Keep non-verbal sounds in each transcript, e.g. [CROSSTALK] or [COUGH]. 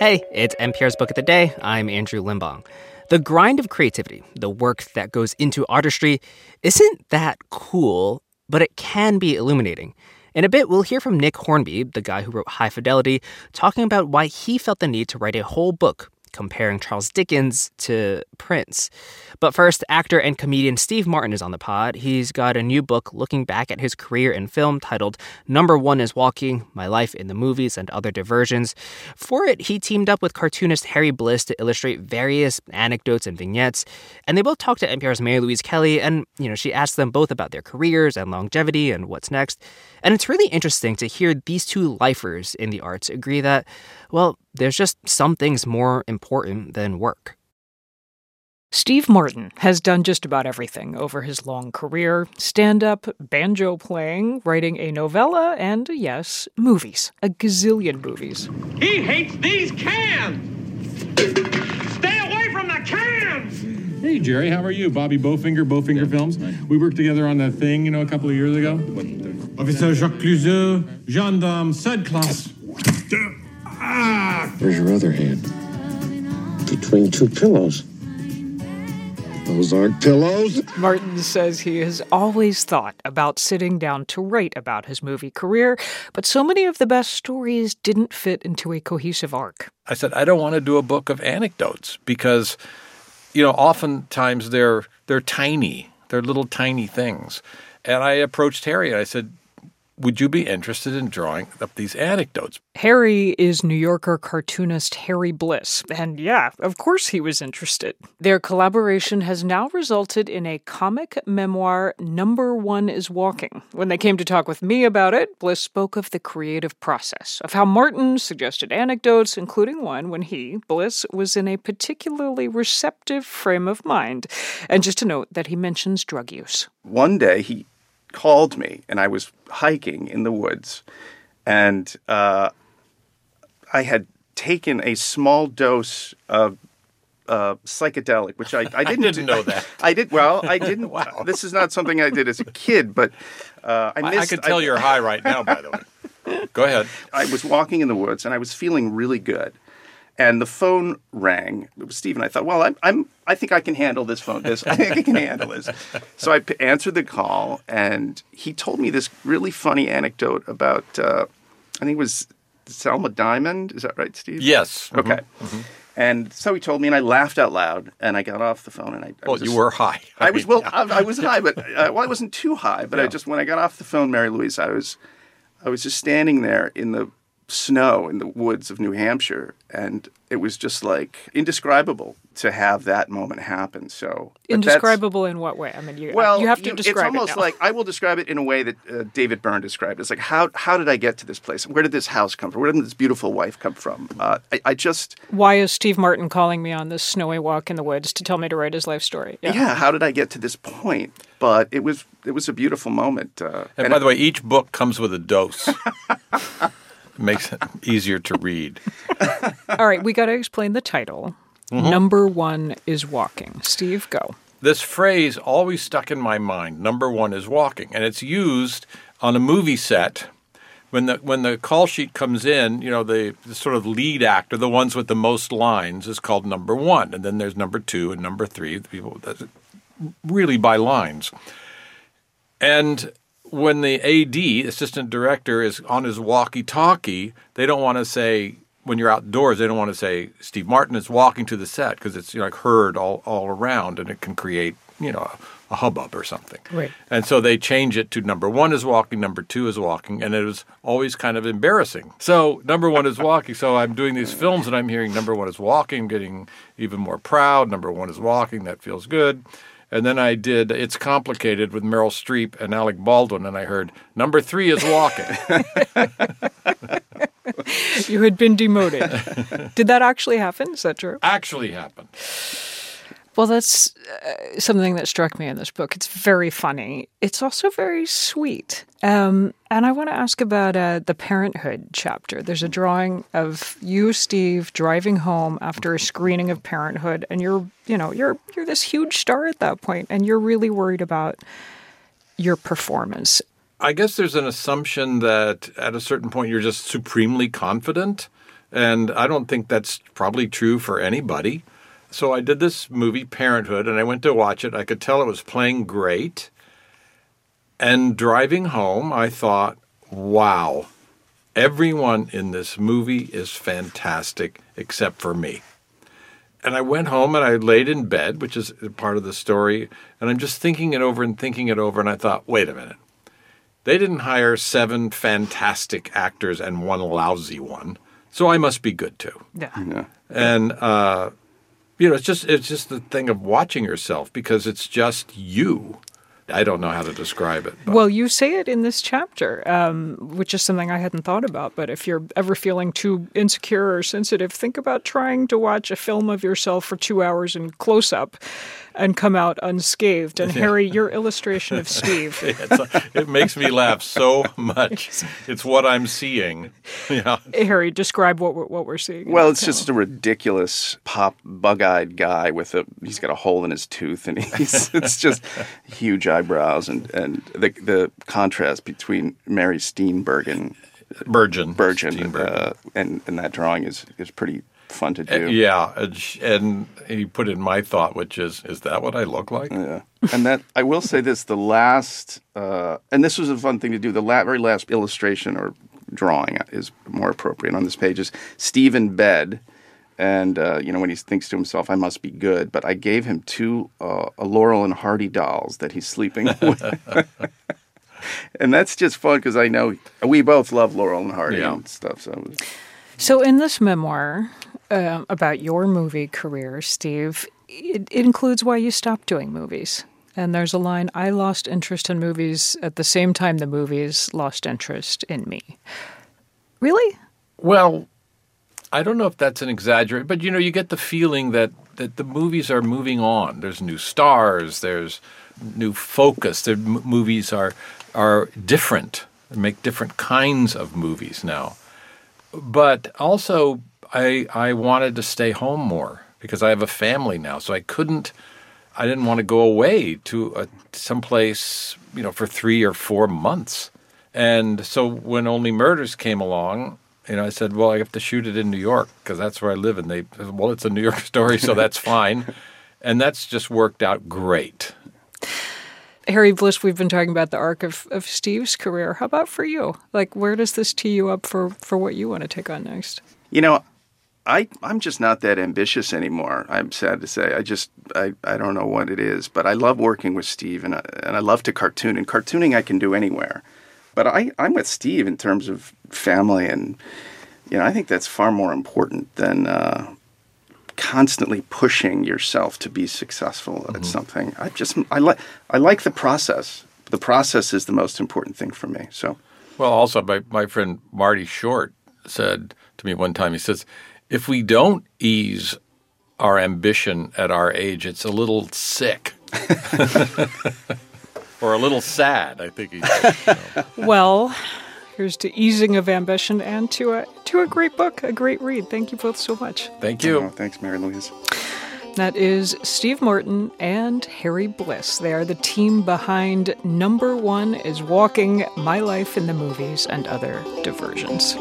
Hey, it's NPR's Book of the Day. I'm Andrew Limbong. The grind of creativity, the work that goes into artistry, isn't that cool, but it can be illuminating. In a bit, we'll hear from Nick Hornby, the guy who wrote High Fidelity, talking about why he felt the need to write a whole book comparing Charles Dickens to Prince. But first, actor and comedian Steve Martin is on the pod. He's got a new book looking back at his career in film titled Number One is Walking My Life in the Movies and Other Diversions. For it, he teamed up with cartoonist Harry Bliss to illustrate various anecdotes and vignettes. And they both talked to NPR's Mary Louise Kelly, and, you know, she asked them both about their careers and longevity and what's next. And it's really interesting to hear these two lifers in the arts agree that, well, there's just some things more important than work. Steve Martin has done just about everything over his long career stand up, banjo playing, writing a novella, and, yes, movies. A gazillion movies. He hates these cans! Stay away from the cans! Hey, Jerry, how are you? Bobby Bowfinger, Bowfinger Films. We worked together on that thing, you know, a couple of years ago. Officer Jacques Clouseau, gendarme, third class. Ah! Where's your other hand? Between two pillows. Those aren't pillows. Martin says he has always thought about sitting down to write about his movie career, but so many of the best stories didn't fit into a cohesive arc. I said, I don't want to do a book of anecdotes because, you know, oftentimes they're they're tiny. They're little tiny things. And I approached Harry and I said, would you be interested in drawing up these anecdotes? Harry is New Yorker cartoonist Harry Bliss, and yeah, of course he was interested. Their collaboration has now resulted in a comic memoir, Number One is Walking. When they came to talk with me about it, Bliss spoke of the creative process, of how Martin suggested anecdotes, including one when he, Bliss, was in a particularly receptive frame of mind. And just to note that he mentions drug use. One day he called me and I was hiking in the woods and uh, I had taken a small dose of uh, psychedelic, which I, I [LAUGHS] didn't, I didn't know that. [LAUGHS] I did well. I [LAUGHS] didn't. Wow. This is not something I did as a kid, but uh, I I, missed. I can tell you're high right now, by the way. Go ahead. I was walking in the woods and I was feeling really good. And the phone rang. It was Steve, and I thought, well, I'm, I'm, I think I can handle this phone. This, I think I can handle this. [LAUGHS] So I p- answered the call, and he told me this really funny anecdote about, uh, I think it was Selma Diamond. Is that right, Steve? Yes. Okay. And so he told me, and I laughed out loud, and I got off the phone, and I, I Well, was you were high. I was mean, well. yeah. [LAUGHS] I, I was high, but uh, well, I wasn't too high. But I just when I got off the phone, Mary Louise, I was, I was just standing there in the snow in the woods of New Hampshire, and it was just like indescribable to have that moment happen. So Indescribable in what way? I mean, you, Well, you have to you- describe It's almost it now. like I will describe it in a way that uh, David Byrne described. it. It's like how how did I get to this place? Where did this house come from? Where did this beautiful wife come from? Uh, I, I just Why is Steve Martin calling me on this snowy walk in the woods to tell me to write his life story? yeah. How did I get to this point? But it was it was a beautiful moment. Uh, And, by the way, each book comes with a dose. [LAUGHS] Makes it easier to read. All right, we got to explain the title. Mm-hmm. Number one is walking. Steve, go. This phrase always stuck in my mind. Number one is walking, and it's used on a movie set. When the when the call sheet comes in, you know the, the sort of lead actor, the ones with the most lines, is called number one, and then there's number two and number three. The people really by lines. And when the AD, assistant director, is on his walkie-talkie, they don't want to say when you're outdoors. They don't want to say Steve Martin is walking to the set because it's you know, like heard all all around, and it can create you know a, hubbub or something. Right. And so they change it to number one is walking, number two is walking, and it was always kind of embarrassing. So number one is walking. So I'm doing these films and I'm hearing number one is walking, getting even more proud. Number one is walking. That feels good. And then I did It's Complicated with Meryl Streep and Alec Baldwin, and I heard number three is walking. [LAUGHS] You had been demoted. [LAUGHS] Did that actually happen? Is that true? Actually happened. Well, that's uh, something that struck me in this book. It's very funny. It's also very sweet. Um, and I want to ask about uh, the parenthood chapter. There's a drawing of you, Steve, driving home after a screening of Parenthood, and you're, you know, you're you're this huge star at that point, and you're really worried about your performance. I guess there's an assumption that at a certain point you're just supremely confident And I don't think that's probably true for anybody. So I did this movie, Parenthood, and I went to watch it. I could tell it was playing great. And driving home, I thought, wow, everyone in this movie is fantastic except for me. And I went home and I laid in bed, which is part of the story. And I'm just thinking it over and thinking it over. And I thought, wait a minute. They didn't hire seven fantastic actors and one lousy one. So I must be good too. Yeah. And uh, you know, it's just it's just the thing of watching yourself because it's just you. I don't know how to describe it. but- Well, you say it in this chapter, um, which is something I hadn't thought about. But if you're ever feeling too insecure or sensitive, think about trying to watch a film of yourself for two hours in close up and come out unscathed. And [LAUGHS] Harry, your illustration of Steve. [LAUGHS] It's- it makes me laugh so [LAUGHS] much. It's what I'm seeing. Yeah. Harry, describe what we're, what we're seeing. Well, it's just a ridiculous pop bug-eyed guy with a he's got a hole in his tooth and he's it's just huge eyebrows and and the the contrast between Mary Steenburgen Burgeon. Burgeon Steenburgen. uh, and and that drawing is is pretty fun to do. Yeah, and he put in my thought, which is, is that what I look like? Yeah. And that I will say this: the last, uh, and this was a fun thing to do. The la- very last illustration or drawing is more appropriate on this page is Stephen bed, and uh, you know when he thinks to himself, "I must be good," but I gave him two uh, a Laurel and Hardy dolls that he's sleeping [LAUGHS] with. And that's just fun because I know we both love Laurel and Hardy Yeah. and stuff. So was- So, in this memoir um, about your movie career, Steve, it, it includes why you stopped doing movies. And there's a line I lost interest in movies at the same time the movies lost interest in me. Really? Well, I don't know if that's an exaggeration, but you know, you get the feeling that that the movies are moving on. There's new stars. There's new focus. The m- movies are are different. They make different kinds of movies now. But also, I I wanted to stay home more because I have a family now, so I couldn't. I didn't want to go away to a, someplace, you know, for three or four months. And so when Only Murders came along, you know, I said, well, I have to shoot it in New York because that's where I live. And they, well, it's a New York [LAUGHS] story, so that's [LAUGHS] fine. And that's just worked out great. Harry Bliss, we've been talking about the arc of, of Steve's career. How about for you? Like, where does this tee you up for, for what you want to take on next? You know, I I'm just not that ambitious anymore. I'm sad to say. I just I, I don't know what it is, but I love working with Steve and I, and I love to cartoon. And cartooning I can do anywhere. But I I'm with Steve in terms of family and you know I think that's far more important than uh, constantly pushing yourself to be successful at something. I just I like I like the process. The process is the most important thing for me. So. Well, also, my, my friend Marty Short said to me one time, he says, if we don't ease our ambition at our age, it's a little sick. [LAUGHS] [LAUGHS] or a little sad, I think he said. [LAUGHS] Well, here's to easing of ambition and to a, to a great book, a great read. Thank you both so much. Thank oh, you. Oh, thanks, Mary Louise. That is Steve Martin and Harry Bliss. They are the team behind Number One is Walking My Life in the Movies and Other Diversions.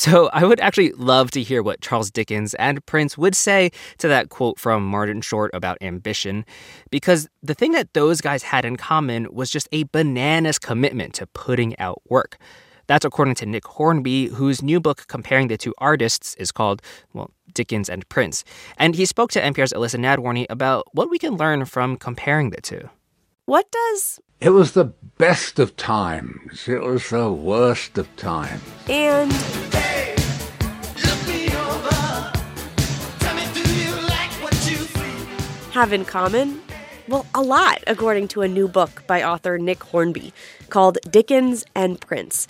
So [LAUGHS] I would actually love to hear what Charles Dickens and Prince would say to that quote from Martin Short about ambition, because the thing that those guys had in common was just a bananas commitment to putting out work. That's according to Nick Hornby, whose new book comparing the two artists is called, well, Dickens and Prince. And he spoke to NPR's Elissa Nadworny about what we can learn from comparing the two. What does It was the best of times. It was the worst of times. and have in common? Well, a lot, according to a new book by author Nick Hornby called Dickens and Prince.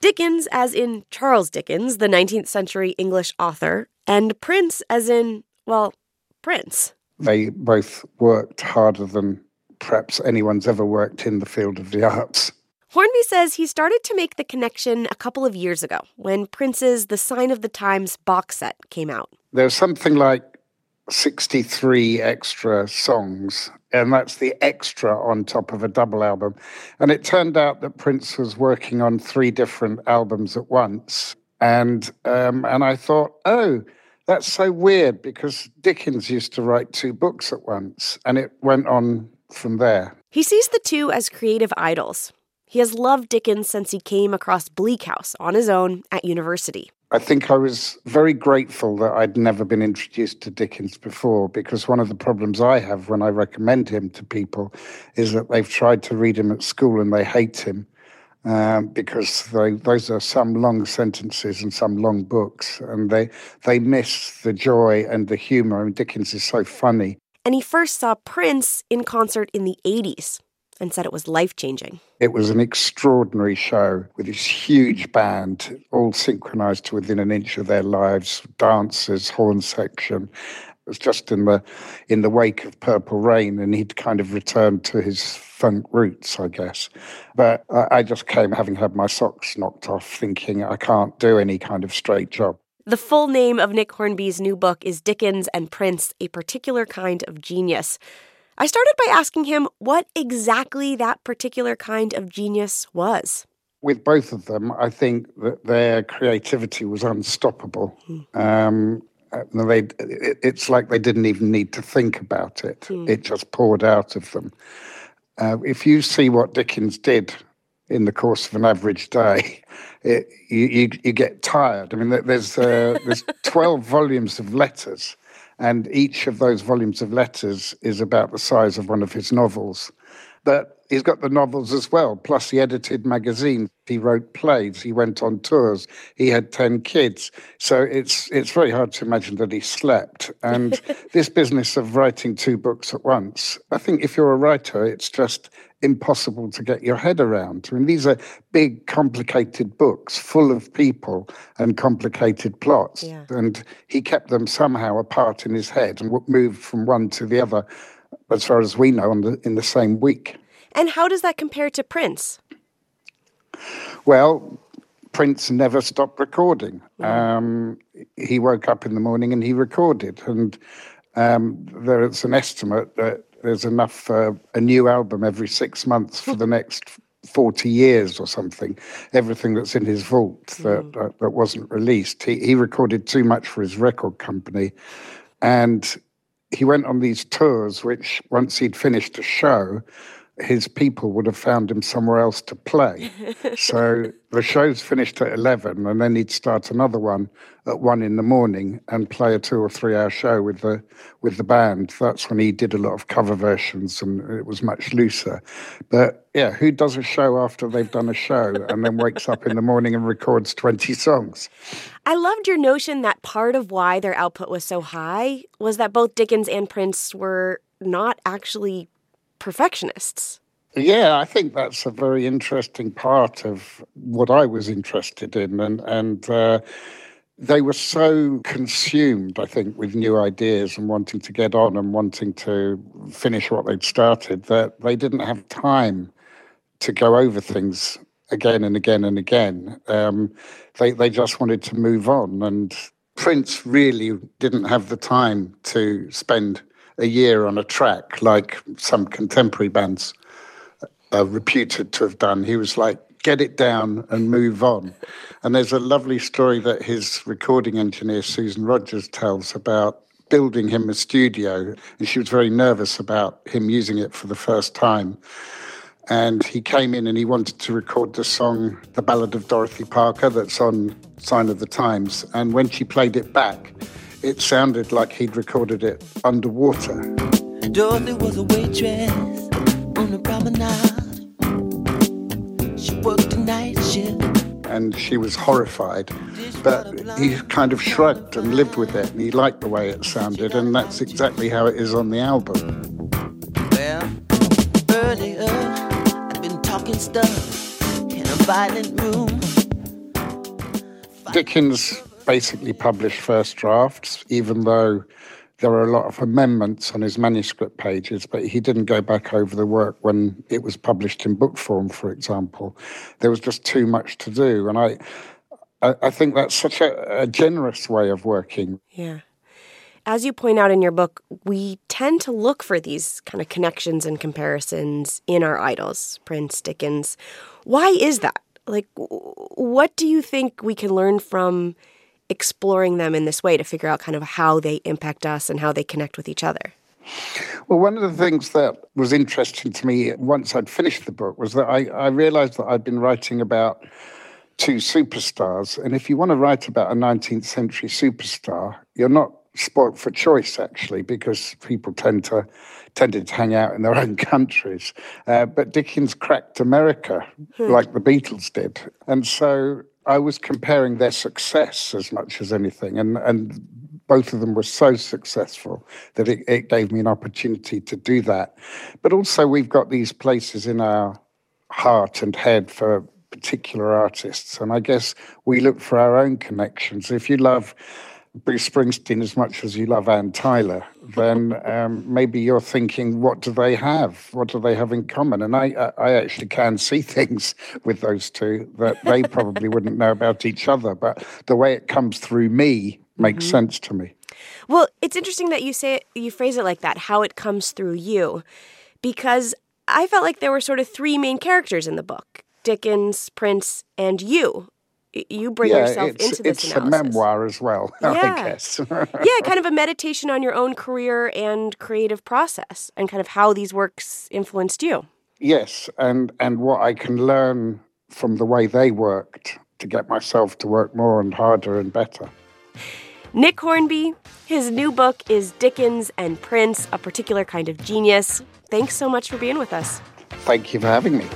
Dickens, as in Charles Dickens, the 19th century English author, and Prince, as in, well, Prince. They both worked harder than perhaps anyone's ever worked in the field of the arts. Hornby says he started to make the connection a couple of years ago when Prince's The Sign of the Times box set came out. There's something like 63 extra songs, and that's the extra on top of a double album. And it turned out that Prince was working on three different albums at once. And um, and I thought, oh, that's so weird because Dickens used to write two books at once, and it went on from there. He sees the two as creative idols. He has loved Dickens since he came across Bleak House on his own at university. I think I was very grateful that I'd never been introduced to Dickens before because one of the problems I have when I recommend him to people is that they've tried to read him at school and they hate him um, because they, those are some long sentences and some long books and they, they miss the joy and the humor. I mean, Dickens is so funny. And he first saw Prince in concert in the 80s and said it was life changing. It was an extraordinary show with this huge band, all synchronized to within an inch of their lives, dancers, horn section. It was just in the in the wake of Purple Rain, and he'd kind of returned to his funk roots, I guess. But I, I just came having had my socks knocked off, thinking I can't do any kind of straight job. The full name of Nick Hornby's new book is Dickens and Prince, A Particular Kind of Genius. I started by asking him what exactly that particular kind of genius was. With both of them, I think that their creativity was unstoppable. Mm. Um, they, it's like they didn't even need to think about it. Mm. It just poured out of them. Uh, if you see what Dickens did in the course of an average day, [LAUGHS] it, you, you, you, get tired. I mean, there's uh, there's [LAUGHS] twelve volumes of letters, and each of those volumes of letters is about the size of one of his novels. But he's got the novels as well, plus he edited magazines, he wrote plays, he went on tours, he had 10 kids. So it's it's very hard to imagine that he slept. And [LAUGHS] this business of writing two books at once, I think if you're a writer, it's just impossible to get your head around. I mean, these are big, complicated books full of people and complicated plots. Yeah. And he kept them somehow apart in his head and moved from one to the other, as far as we know, the, in the same week. And how does that compare to Prince? Well, Prince never stopped recording. Um, he woke up in the morning and he recorded. And um, there's an estimate that there's enough for a new album every six months for the next 40 years or something. Everything that's in his vault that, mm. that, that wasn't released. He, he recorded too much for his record company. And he went on these tours, which once he'd finished a show, his people would have found him somewhere else to play. [LAUGHS] so the show's finished at 11, and then he'd start another one at 1 in the morning and play a two or three hour show with the, with the band. That's when he did a lot of cover versions and it was much looser. But yeah, who does a show after they've done a show and then wakes up in the morning and records 20 songs? I loved your notion that part of why their output was so high was that both Dickens and Prince were not actually perfectionists. Yeah, I think that's a very interesting part of what I was interested in, and and uh, they were so consumed, I think, with new ideas and wanting to get on and wanting to finish what they'd started that they didn't have time to go over things again and again and again. Um, they they just wanted to move on, and Prince really didn't have the time to spend a year on a track like some contemporary bands are reputed to have done. He was like, get it down and move on. And there's a lovely story that his recording engineer, Susan Rogers, tells about building him a studio. And she was very nervous about him using it for the first time. And he came in and he wanted to record the song, The Ballad of Dorothy Parker, that's on Sign of the Times. And when she played it back, it sounded like he'd recorded it underwater. Dorothy was a waitress on the promenade. She worked a night shift. And she was horrified. But he kind of shrugged and lived with it, and he liked the way it sounded, and that's exactly how it is on the album. Well, earlier, I've been talking stuff in a violent room. Dickens basically published first drafts, even though there were a lot of amendments on his manuscript pages, but he didn't go back over the work when it was published in book form, for example. There was just too much to do. And I, I, think that's such a, a generous way of working. Yeah. as you point out in your book, we tend to look for these kind of connections and comparisons in our idols, Prince, Dickens. Why is that? Like, what do you think we can learn from exploring them in this way to figure out kind of how they impact us and how they connect with each other? Well, one of the things that was interesting to me once I'd finished the book was that I, I realized that I'd been writing about two superstars. And if you want to write about a 19th century superstar, you're not spoilt for choice, actually, because people tend to tended to hang out in their [LAUGHS] own countries. Uh, but Dickens cracked America hmm. like the Beatles did. And so I was comparing their success as much as anything. And, and both of them were so successful that it, it gave me an opportunity to do that. But also, we've got these places in our heart and head for particular artists. And I guess we look for our own connections. If you love Bruce Springsteen as much as you love Anne Tyler, then um, maybe you're thinking, what do they have? What do they have in common? And I, I actually can see [LAUGHS] things with those two that they probably wouldn't know about each other. But the way it comes through me makes mm-hmm. sense to me. Well, it's interesting that you say it, you phrase it like that, how it comes through you, because I felt like there were sort of three main characters in the book: Dickens, Prince, and you. You bring yeah, yourself into this it's analysis. a memoir as well, [LAUGHS] yeah. I guess. [LAUGHS] yeah, kind of a meditation on your own career and creative process, and kind of how these works influenced you. Yes, and and what I can learn from the way they worked to get myself to work more and harder and better. Nick Hornby, his new book is Dickens and Prince, a particular kind of genius. Thanks so much for being with us. Thank you for having me.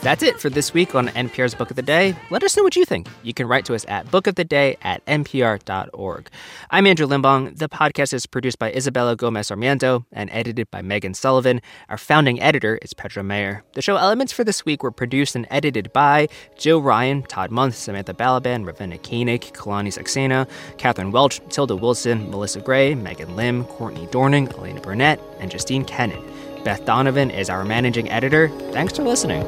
That's it for this week on NPR's Book of the Day. Let us know what you think. You can write to us at bookoftheday at npr.org. I'm Andrew Limbong. The podcast is produced by Isabella Gomez Sarmiento and edited by Megan Sullivan. Our founding editor is Petra Mayer. The show elements for this week were produced and edited by Jill Ryan, Todd Munth, Samantha Balaban, Ravenna Koenig, Kalani Saxena, Catherine Welch, Tilda Wilson, Melissa Gray, Megan Lim, Courtney Dorning, Elena Burnett, and Justine Kenin. Beth Donovan is our managing editor. Thanks for listening.